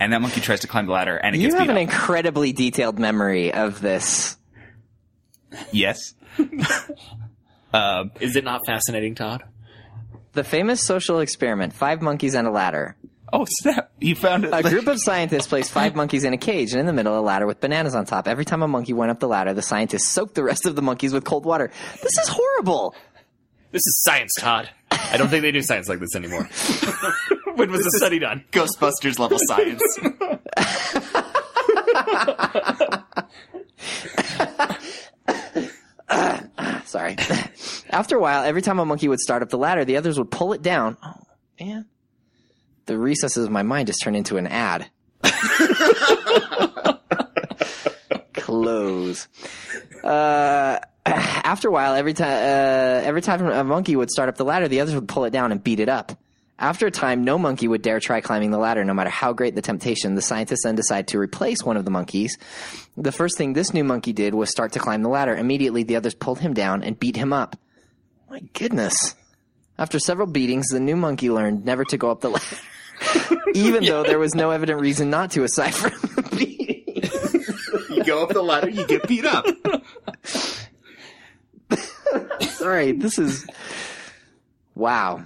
and that monkey tries to climb the ladder, and it gets hurt. You gets have beat an up. incredibly detailed memory of this. yes. um, Is it not fascinating, Todd? The famous social experiment, Five Monkeys and a Ladder. Oh snap! You found it. A group of scientists placed five monkeys in a cage and in the middle a ladder with bananas on top. Every time a monkey went up the ladder, the scientists soaked the rest of the monkeys with cold water. This is horrible. This is science, Todd. I don't think they do science like this anymore. when was the study done? Ghostbusters level science. Sorry. After a while, every time a monkey would start up the ladder, the others would pull it down. Oh, man. The recesses of my mind just turned into an ad. Close. Uh, after a while, every time uh, every time a monkey would start up the ladder, the others would pull it down and beat it up. After a time, no monkey would dare try climbing the ladder, no matter how great the temptation. The scientists then decided to replace one of the monkeys. The first thing this new monkey did was start to climb the ladder. Immediately, the others pulled him down and beat him up. My goodness. After several beatings, the new monkey learned never to go up the ladder, even though there was no evident reason not to, aside from the beating. You go up the ladder, you get beat up. Sorry, this is wow.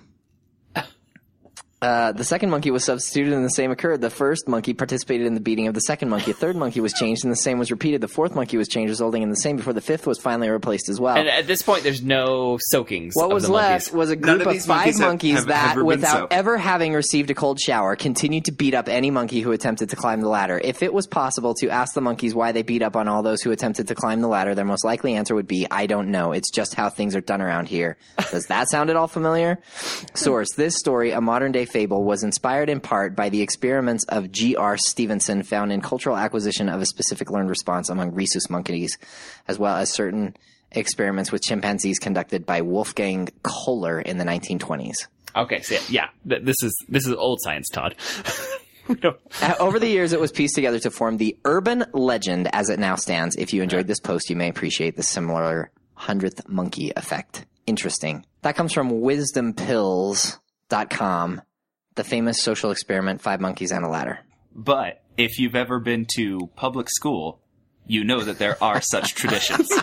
Uh, the second monkey was substituted and the same occurred. The first monkey participated in the beating of the second monkey. A third monkey was changed and the same was repeated. The fourth monkey was changed, resulting in the same before the fifth was finally replaced as well. And at this point, there's no soakings. What of was the left monkeys. was a None group of of five monkeys have- monkeys have that, ever been without soaked. ever having received a cold shower, continued to beat up any monkey who attempted to climb the ladder. If it was possible to ask the monkeys why they beat up on all those who attempted to climb the ladder, their most likely answer would be, I don't know. It's just how things are done around here. Does that sound at all familiar? Source This story, a modern day fable, was inspired in part by the experiments of G.R. Stephenson found in cultural acquisition of a specific learned response among rhesus monkeys, as well as certain experiments with chimpanzees conducted by Wolfgang Kohler in the 1920s. Okay, so yeah, yeah, th- this is this is old science, Todd. Uh, Over the years, it was pieced together to form the urban legend as it now stands. If you enjoyed this post, you may appreciate the similar hundredth monkey effect. Interesting. That comes from wisdompills.com, the famous social experiment, Five Monkeys and a Ladder. But if you've ever been to public school, you know that there are such traditions.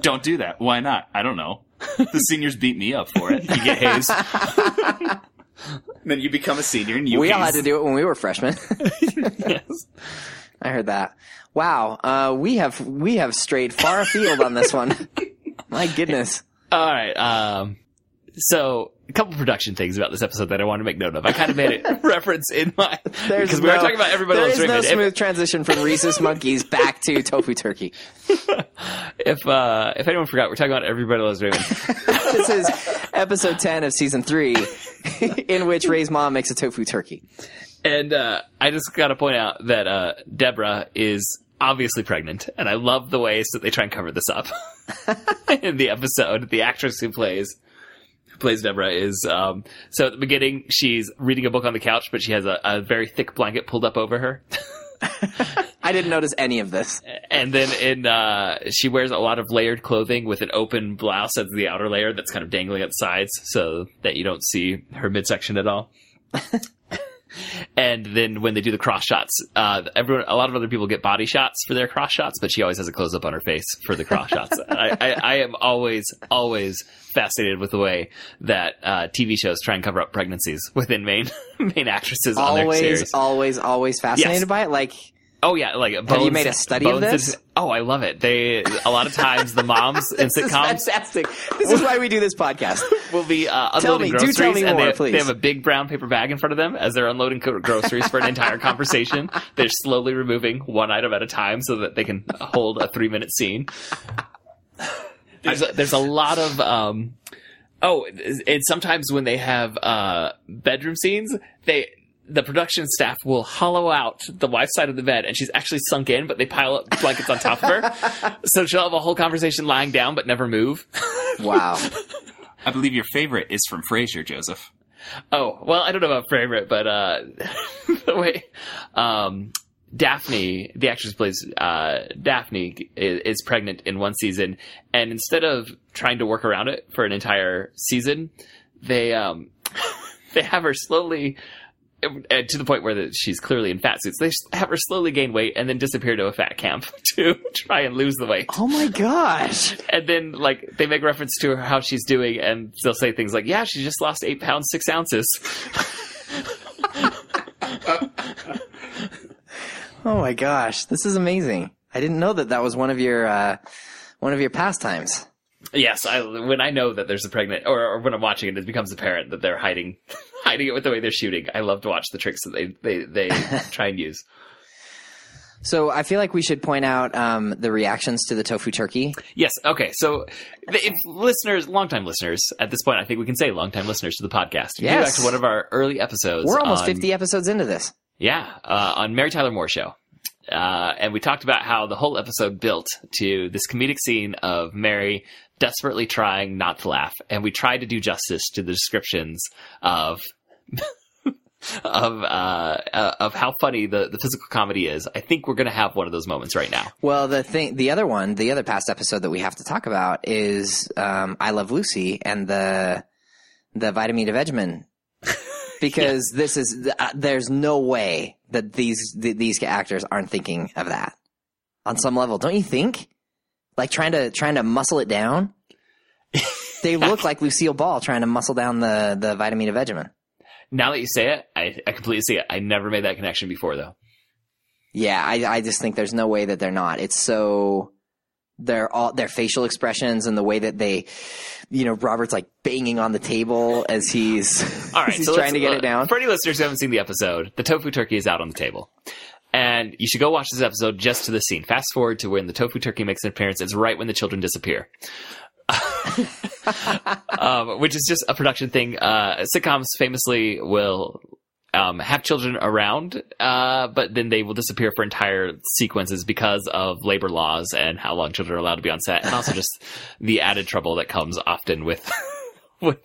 don't do that. Why not? I don't know. The seniors beat me up for it. You get hazed. then you become a senior and you we all had to do it when we were freshmen. yes. I heard that. Wow, uh, we have we have strayed far afield on this one. My goodness. All right. Um, so a couple production things about this episode that I want to make note of. I kind of made a reference in my There's because we were no- talking about everybody There loves is no Raymond. If- smooth transition from rhesus monkeys back to tofu turkey. if uh, if anyone forgot, we're talking about everybody loves Raymond. This is episode ten of season three, in which Ray's mom makes a tofu turkey. And uh, I just got to point out that uh, Deborah is obviously pregnant, and I love the ways that they try and cover this up in the episode. The actress who plays plays Deborah is um, so at the beginning she's reading a book on the couch, but she has a, a very thick blanket pulled up over her. I didn't notice any of this. And then in uh, she wears a lot of layered clothing with an open blouse as the outer layer that's kind of dangling at the sides, so that you don't see her midsection at all. and then when they do the cross shots, uh, everyone, a lot of other people get body shots for their cross shots, but she always has a close up on her face for the cross shots. I, I, I am always, always fascinated with the way that uh, TV shows try and cover up pregnancies within main main actresses on their Always, series. always, always fascinated Yes. by it. Like, Oh yeah, like Bones, you made a study of this? oh, I love it. They a lot of times the moms in this is sitcoms fantastic. This is why we do this podcast. will be uh, Tell unloading me- do groceries, tell me and more, they, please. they have a big brown paper bag in front of them as they're unloading groceries for an entire conversation. They're slowly removing one item at a time so that they can hold a three minute scene. There's a, there's a lot of um, oh, and sometimes when they have uh, bedroom scenes, they the production staff will hollow out the wife's side of the bed, and she's actually sunk in, but they pile up blankets on top of her, so she'll have a whole conversation lying down but never move. Wow. I believe your favorite is from Frasier, Joseph. Oh, well, I don't know about favorite, but uh, the way um, Daphne, the actress who plays uh, Daphne, is, is pregnant in one season, and instead of trying to work around it for an entire season, they um, they have her slowly. To the point where that she's clearly in fat suits, they have her slowly gain weight and then disappear to a fat camp to try and lose the weight. Oh my gosh. And then, like, they make reference to her, how she's doing, and they'll say things like, "Yeah, she just lost eight pounds six ounces." Oh my gosh. This is amazing. I didn't know that that was one of your uh, one of your pastimes. Yes, I, when I know that there's a pregnant, or, or when I'm watching it, it becomes apparent that they're hiding, hiding it with the way they're shooting. I love to watch the tricks that they they, they try and use. So I feel like we should point out um, the reactions to the tofu turkey. Yes. Okay. So, the- if listeners, longtime listeners, at this point, I think we can say longtime listeners to the podcast. If Yes. back to one of our early episodes. We're almost on- 50 episodes into this. Yeah, uh, on Mary Tyler Moore show. Uh, and we talked about how the whole episode built to this comedic scene of Mary desperately trying not to laugh. And we tried to do justice to the descriptions of, of, uh, uh, of how funny the, the physical comedy is. I think we're going to have one of those moments right now. Well, the thing, the other one, the other past episode that we have to talk about is um, I Love Lucy and the the Vitameatavegamin. Because this is, uh, there's no way that these th- these actors aren't thinking of that on some level, don't you think? Like trying to trying to muscle it down. They look like Lucille Ball trying to muscle down the the Vitameatavegamin. Now that you say it, I, I completely see it. I never made that connection before though. Yeah, I, I just think there's no way that they're not. It's so their all their facial expressions and the way that they, you know, Robert's like banging on the table as he's All right, he's so trying to get uh, it down. For any listeners who haven't seen the episode, the tofu turkey is out on the table. And you should go watch this episode just to the scene. Fast forward to when the tofu turkey makes an appearance. It's right when the children disappear. um, which is just a production thing. Uh, sitcoms famously will um, have children around, uh, but then they will disappear for entire sequences because of labor laws and how long children are allowed to be on set, and also just the added trouble that comes often with. With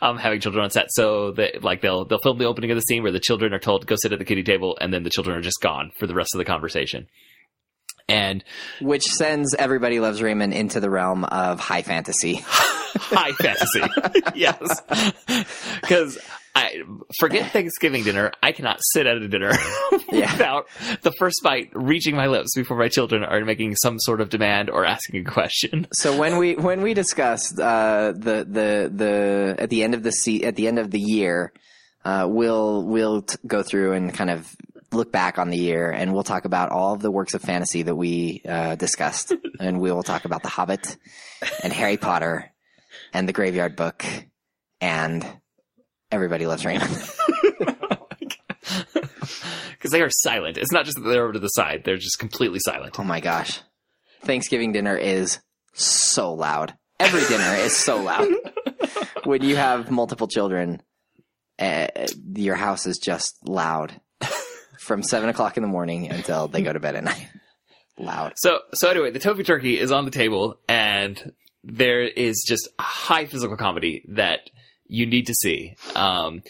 um, having children on set, so that like they'll they'll film the opening of the scene where the children are told to go sit at the kitty table, and then the children are just gone for the rest of the conversation. And which sends everybody loves Raymond into the realm of high fantasy. high fantasy. yes. Because I forget Thanksgiving dinner. I cannot sit at a dinner Yeah. without the first bite reaching my lips before my children are making some sort of demand or asking a question. So when we when we discussed uh, the the the at the end of the se- at the end of the year, uh, we'll we'll t- go through and kind of look back on the year, and we'll talk about all of the works of fantasy that we uh, discussed, and we will talk about The Hobbit, and Harry Potter, and The Graveyard Book, and Everybody Loves Raymond. Because they are silent. It's not just that they're over to the side, they're just completely silent. oh my gosh, Thanksgiving dinner is so loud. Every dinner is so loud. when you have multiple children, uh, your house is just loud from seven o'clock in the morning until they go to bed at night. Loud. So, so anyway, the tofu turkey is on the table, and there is just high physical comedy that you need to see. Um,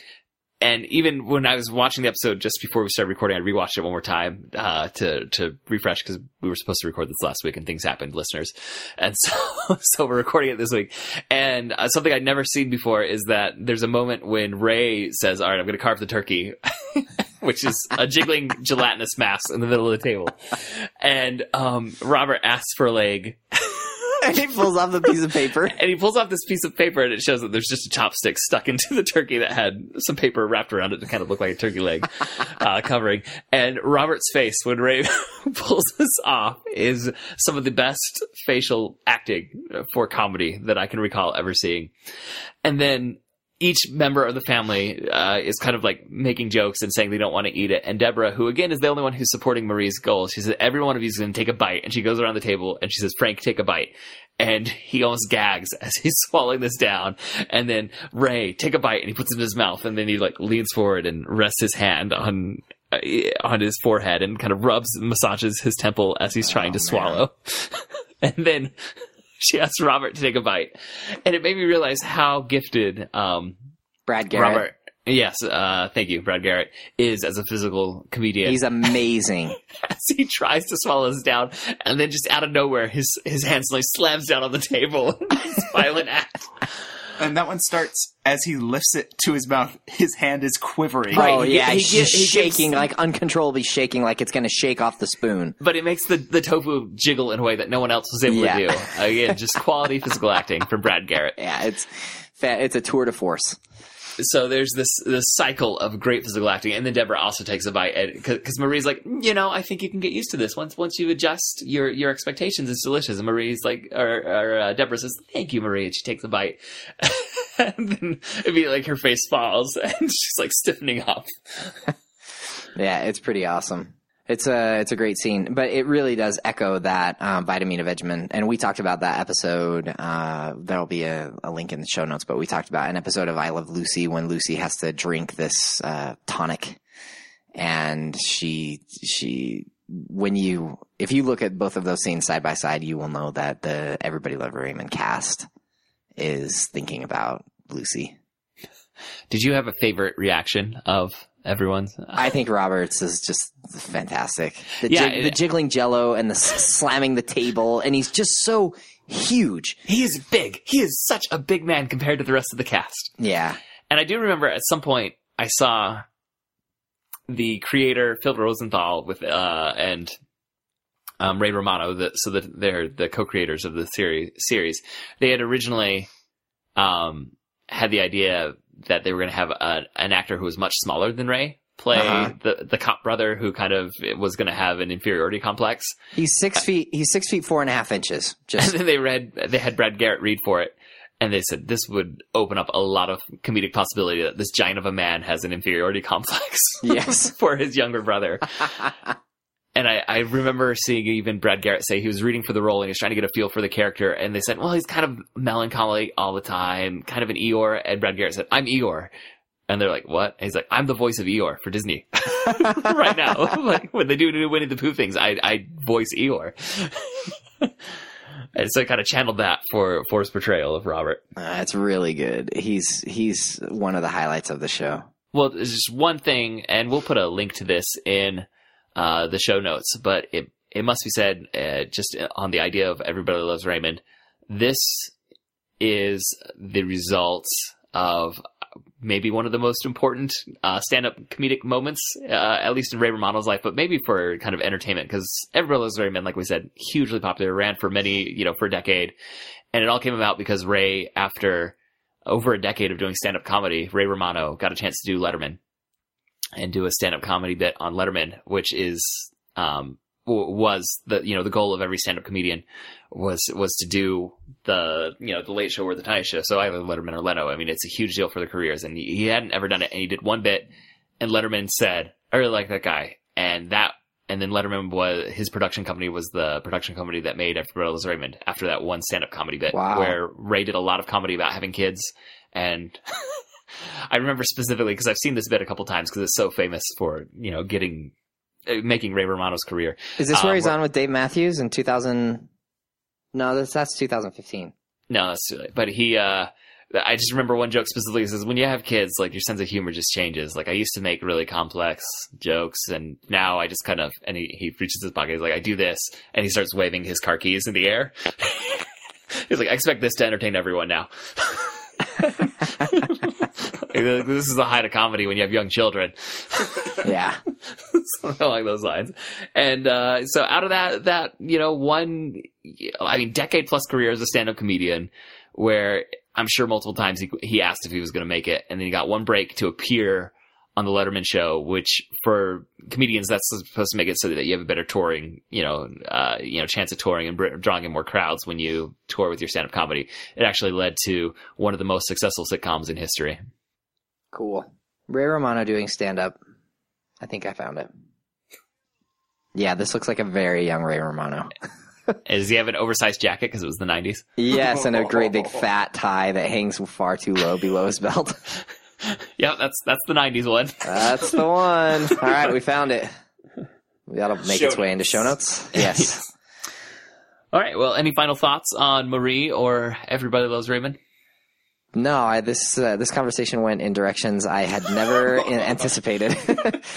and even when I was watching the episode just before we started recording, I rewatched it one more time uh, to to refresh because we were supposed to record this last week and things happened, listeners. And so, so we're recording it this week. And uh, something I'd never seen before is that there's a moment when Ray says, "All right, I'm going to carve the turkey." which is a jiggling gelatinous mass in the middle of the table. And um, Robert asks for a leg, And he pulls off the piece of paper. and he pulls off this piece of paper, and it shows that there's just a chopstick stuck into the turkey that had some paper wrapped around it to kind of look like a turkey leg uh, covering. And Robert's face when Ray pulls this off is some of the best facial acting for comedy that I can recall ever seeing. And then each member of the family uh, is kind of like making jokes and saying they don't want to eat it. And Deborah, who again is the only one who's supporting Marie's goal, she says every one of you is going to take a bite. And she goes around the table and she says, "Frank, take a bite." And he almost gags as he's swallowing this down. And then Ray, take a bite, and he puts it in his mouth. And then he like leans forward and rests his hand on uh, on his forehead and kind of rubs, massages his temple as he's trying to swallow. and then she asks Robert to take a bite, and it made me realize how gifted um, Brad Garrett. Robert Yes, uh, thank you, Brad Garrett, is as a physical comedian. He's amazing. as he tries to swallow this down, and then just out of nowhere, his his hand suddenly slams down on the table. Violent act. And that one starts as he lifts it to his mouth. His hand is quivering. Right. oh he- yeah, he he's gi- just he gives- shaking like uncontrollably shaking like it's going to shake off the spoon. But it makes the, the tofu jiggle in a way that no one else was able Yeah. to do. Again, just quality physical acting from Brad Garrett. Yeah, it's it's a tour de force. So there's this this cycle of great physical acting, and then Deborah also takes a bite because Marie's like, you know, I think you can get used to this once once you adjust your your expectations. It's delicious, and Marie's like, or, or uh, Deborah says, "Thank you, Marie," and she takes a bite, and then be like her face falls, and she's like stiffening up. Yeah, it's pretty awesome. It's a it's a great scene, but it really does echo that um, Vitameatavegamin, and we talked about that episode. Uh, there'll be a, a link in the show notes, but we talked about an episode of I Love Lucy when Lucy has to drink this uh, tonic, and she she when you if you look at both of those scenes side by side, you will know that the Everybody Love Raymond cast is thinking about Lucy. Did you have a favorite reaction of everyone's? I think Roberts is just fantastic. The, Yeah, jig- the jiggling jello and the s- slamming the table, and he's just so huge. He is big. He is such a big man compared to the rest of the cast. Yeah. And I do remember at some point I saw the creator Phil Rosenthal with uh and um, Ray Romano, the, so that they're the co-creators of the series. Series they had originally um, had the idea that they were going to have a, an actor who was much smaller than Ray play Uh-huh. the the cop brother who kind of was going to have an inferiority complex. He's six feet. He's six feet four and a half inches. And Just then they read, they had Brad Garrett read for it, and they said this would open up a lot of comedic possibility that this giant of a man has an inferiority complex yes. for his younger brother. And I, I remember seeing even Brad Garrett say he was reading for the role and he was trying to get a feel for the character, and they said, well, he's kind of melancholy all the time, kind of an Eeyore. And Brad Garrett said, I'm Eeyore. And they're like, what? And he's like, I'm the voice of Eeyore for Disney right now. like when they do new Winnie the Pooh things, I, I voice Eeyore. and so I kind of channeled that for for his portrayal of Robert. Uh, it's really good. He's he's one of the highlights of the show. Well, there's just one thing, and we'll put a link to this in uh, the show notes. But it it must be said, uh, just on the idea of everybody loves Raymond. This is the result of maybe one of the most important uh, stand-up comedic moments, uh, at least in Ray Romano's life, but maybe for kind of entertainment because everybody loves Raymond, like we said, hugely popular, ran for many, you know, for a decade, and it all came about because Ray, after over a decade of doing stand-up comedy, Ray Romano got a chance to do Letterman and do a stand-up comedy bit on Letterman, which is um, was the you know the goal of every stand-up comedian was was to do the you know the Late Show or the Tonight Show. So either Letterman or Leno. I mean, it's a huge deal for their careers, and he, he hadn't ever done it, and he did one bit, and Letterman said, "I really like that guy," and that. And then Letterman was his production company was the production company that made Everybody Loves Raymond after that one stand-up comedy bit Wow. where Ray did a lot of comedy about having kids and I remember specifically because I've seen this bit a couple times because it's so famous for you know getting uh, making Ray Romano's career. Is this where Um, he's we're- on with Dave Matthews in 2000? No, that's that's 2015. No, that's too late. But he, uh, I just remember one joke specifically. He says, "When you have kids, like your sense of humor just changes. Like I used to make really complex jokes, and now I just kind of." And he he reaches his pocket. He's like, "I do this," and he starts waving his car keys in the air. he's like, "I expect this to entertain everyone now." this is the height of comedy when you have young children. Yeah. something along those lines. And uh, so out of that, that you know, one, I mean, decade plus career as a stand-up comedian, where I'm sure multiple times he he asked if he was going to make it, and then he got one break to appear on the Letterman show, which for comedians that's supposed to make it so that you have a better touring, you know, uh, you know, chance of touring and drawing in more crowds when you tour with your stand-up comedy. It actually led to one of the most successful sitcoms in history. Cool. Ray Romano doing stand up. I think I found it. Yeah, this looks like a very young Ray Romano. Does he have an oversized jacket because it was the '90s? Yes, and a great big fat tie that hangs far too low below his belt. yep, that's that's the '90s one. That's the one. All right, we found it. That'll make Show its way into show notes. Yes. All right. Well, any final thoughts on Marie or Everybody Loves Raymond? No, I, this uh, this conversation went in directions I had never anticipated.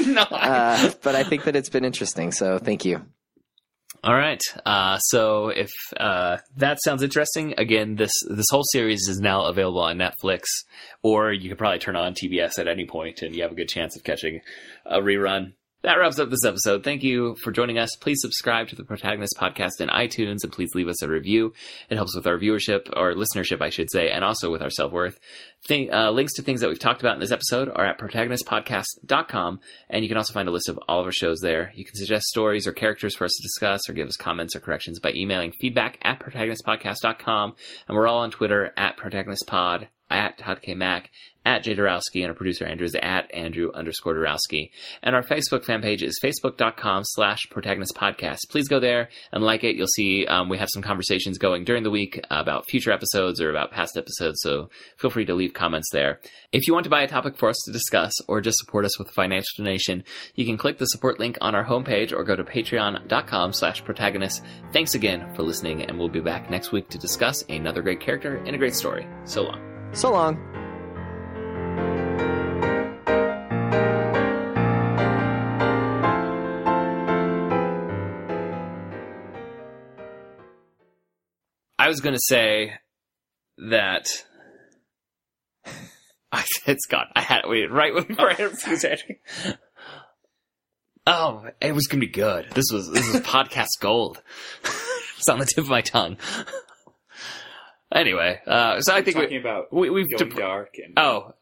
no. uh, but I think that it's been interesting. So thank you. All right. Uh, so if uh, that sounds interesting, again, this this whole series is now available on Netflix, or you can probably turn on TBS at any point, and you have a good chance of catching a rerun. That wraps up this episode. Thank you for joining us. Please subscribe to the Protagonist Podcast in iTunes, and please leave us a review. It helps with our viewership, or listenership, I should say, and also with our self worth. Thing, uh, links to things that we've talked about in this episode are at protagonistpodcast.com, and you can also find a list of all of our shows there. You can suggest stories or characters for us to discuss, or give us comments or corrections by emailing feedback at protagonistpodcast.com, and we're all on Twitter at protagonistpod, at Todd K. Mack, at Jay Dorowski, and our producer Andrew is at Andrew underscore Dorowski. And our Facebook fan page is facebook.com slash protagonist podcast. Please go there and like it. You'll see um, we have some conversations going during the week about future episodes or about past episodes, so feel free to leave comments there. If you want to buy a topic for us to discuss or just support us with a financial donation, you can click the support link on our homepage or go to patreon.com slash protagonist. Thanks again for listening, and we'll be back next week to discuss another great character and a great story. So long. So long. I was going to say that. I it's gone. I had it wait right before I was actually. Oh, it was gonna be good. This was this was podcast gold. it's on the tip of my tongue. Anyway, uh, so I think Talking we, about we, we've going dark and oh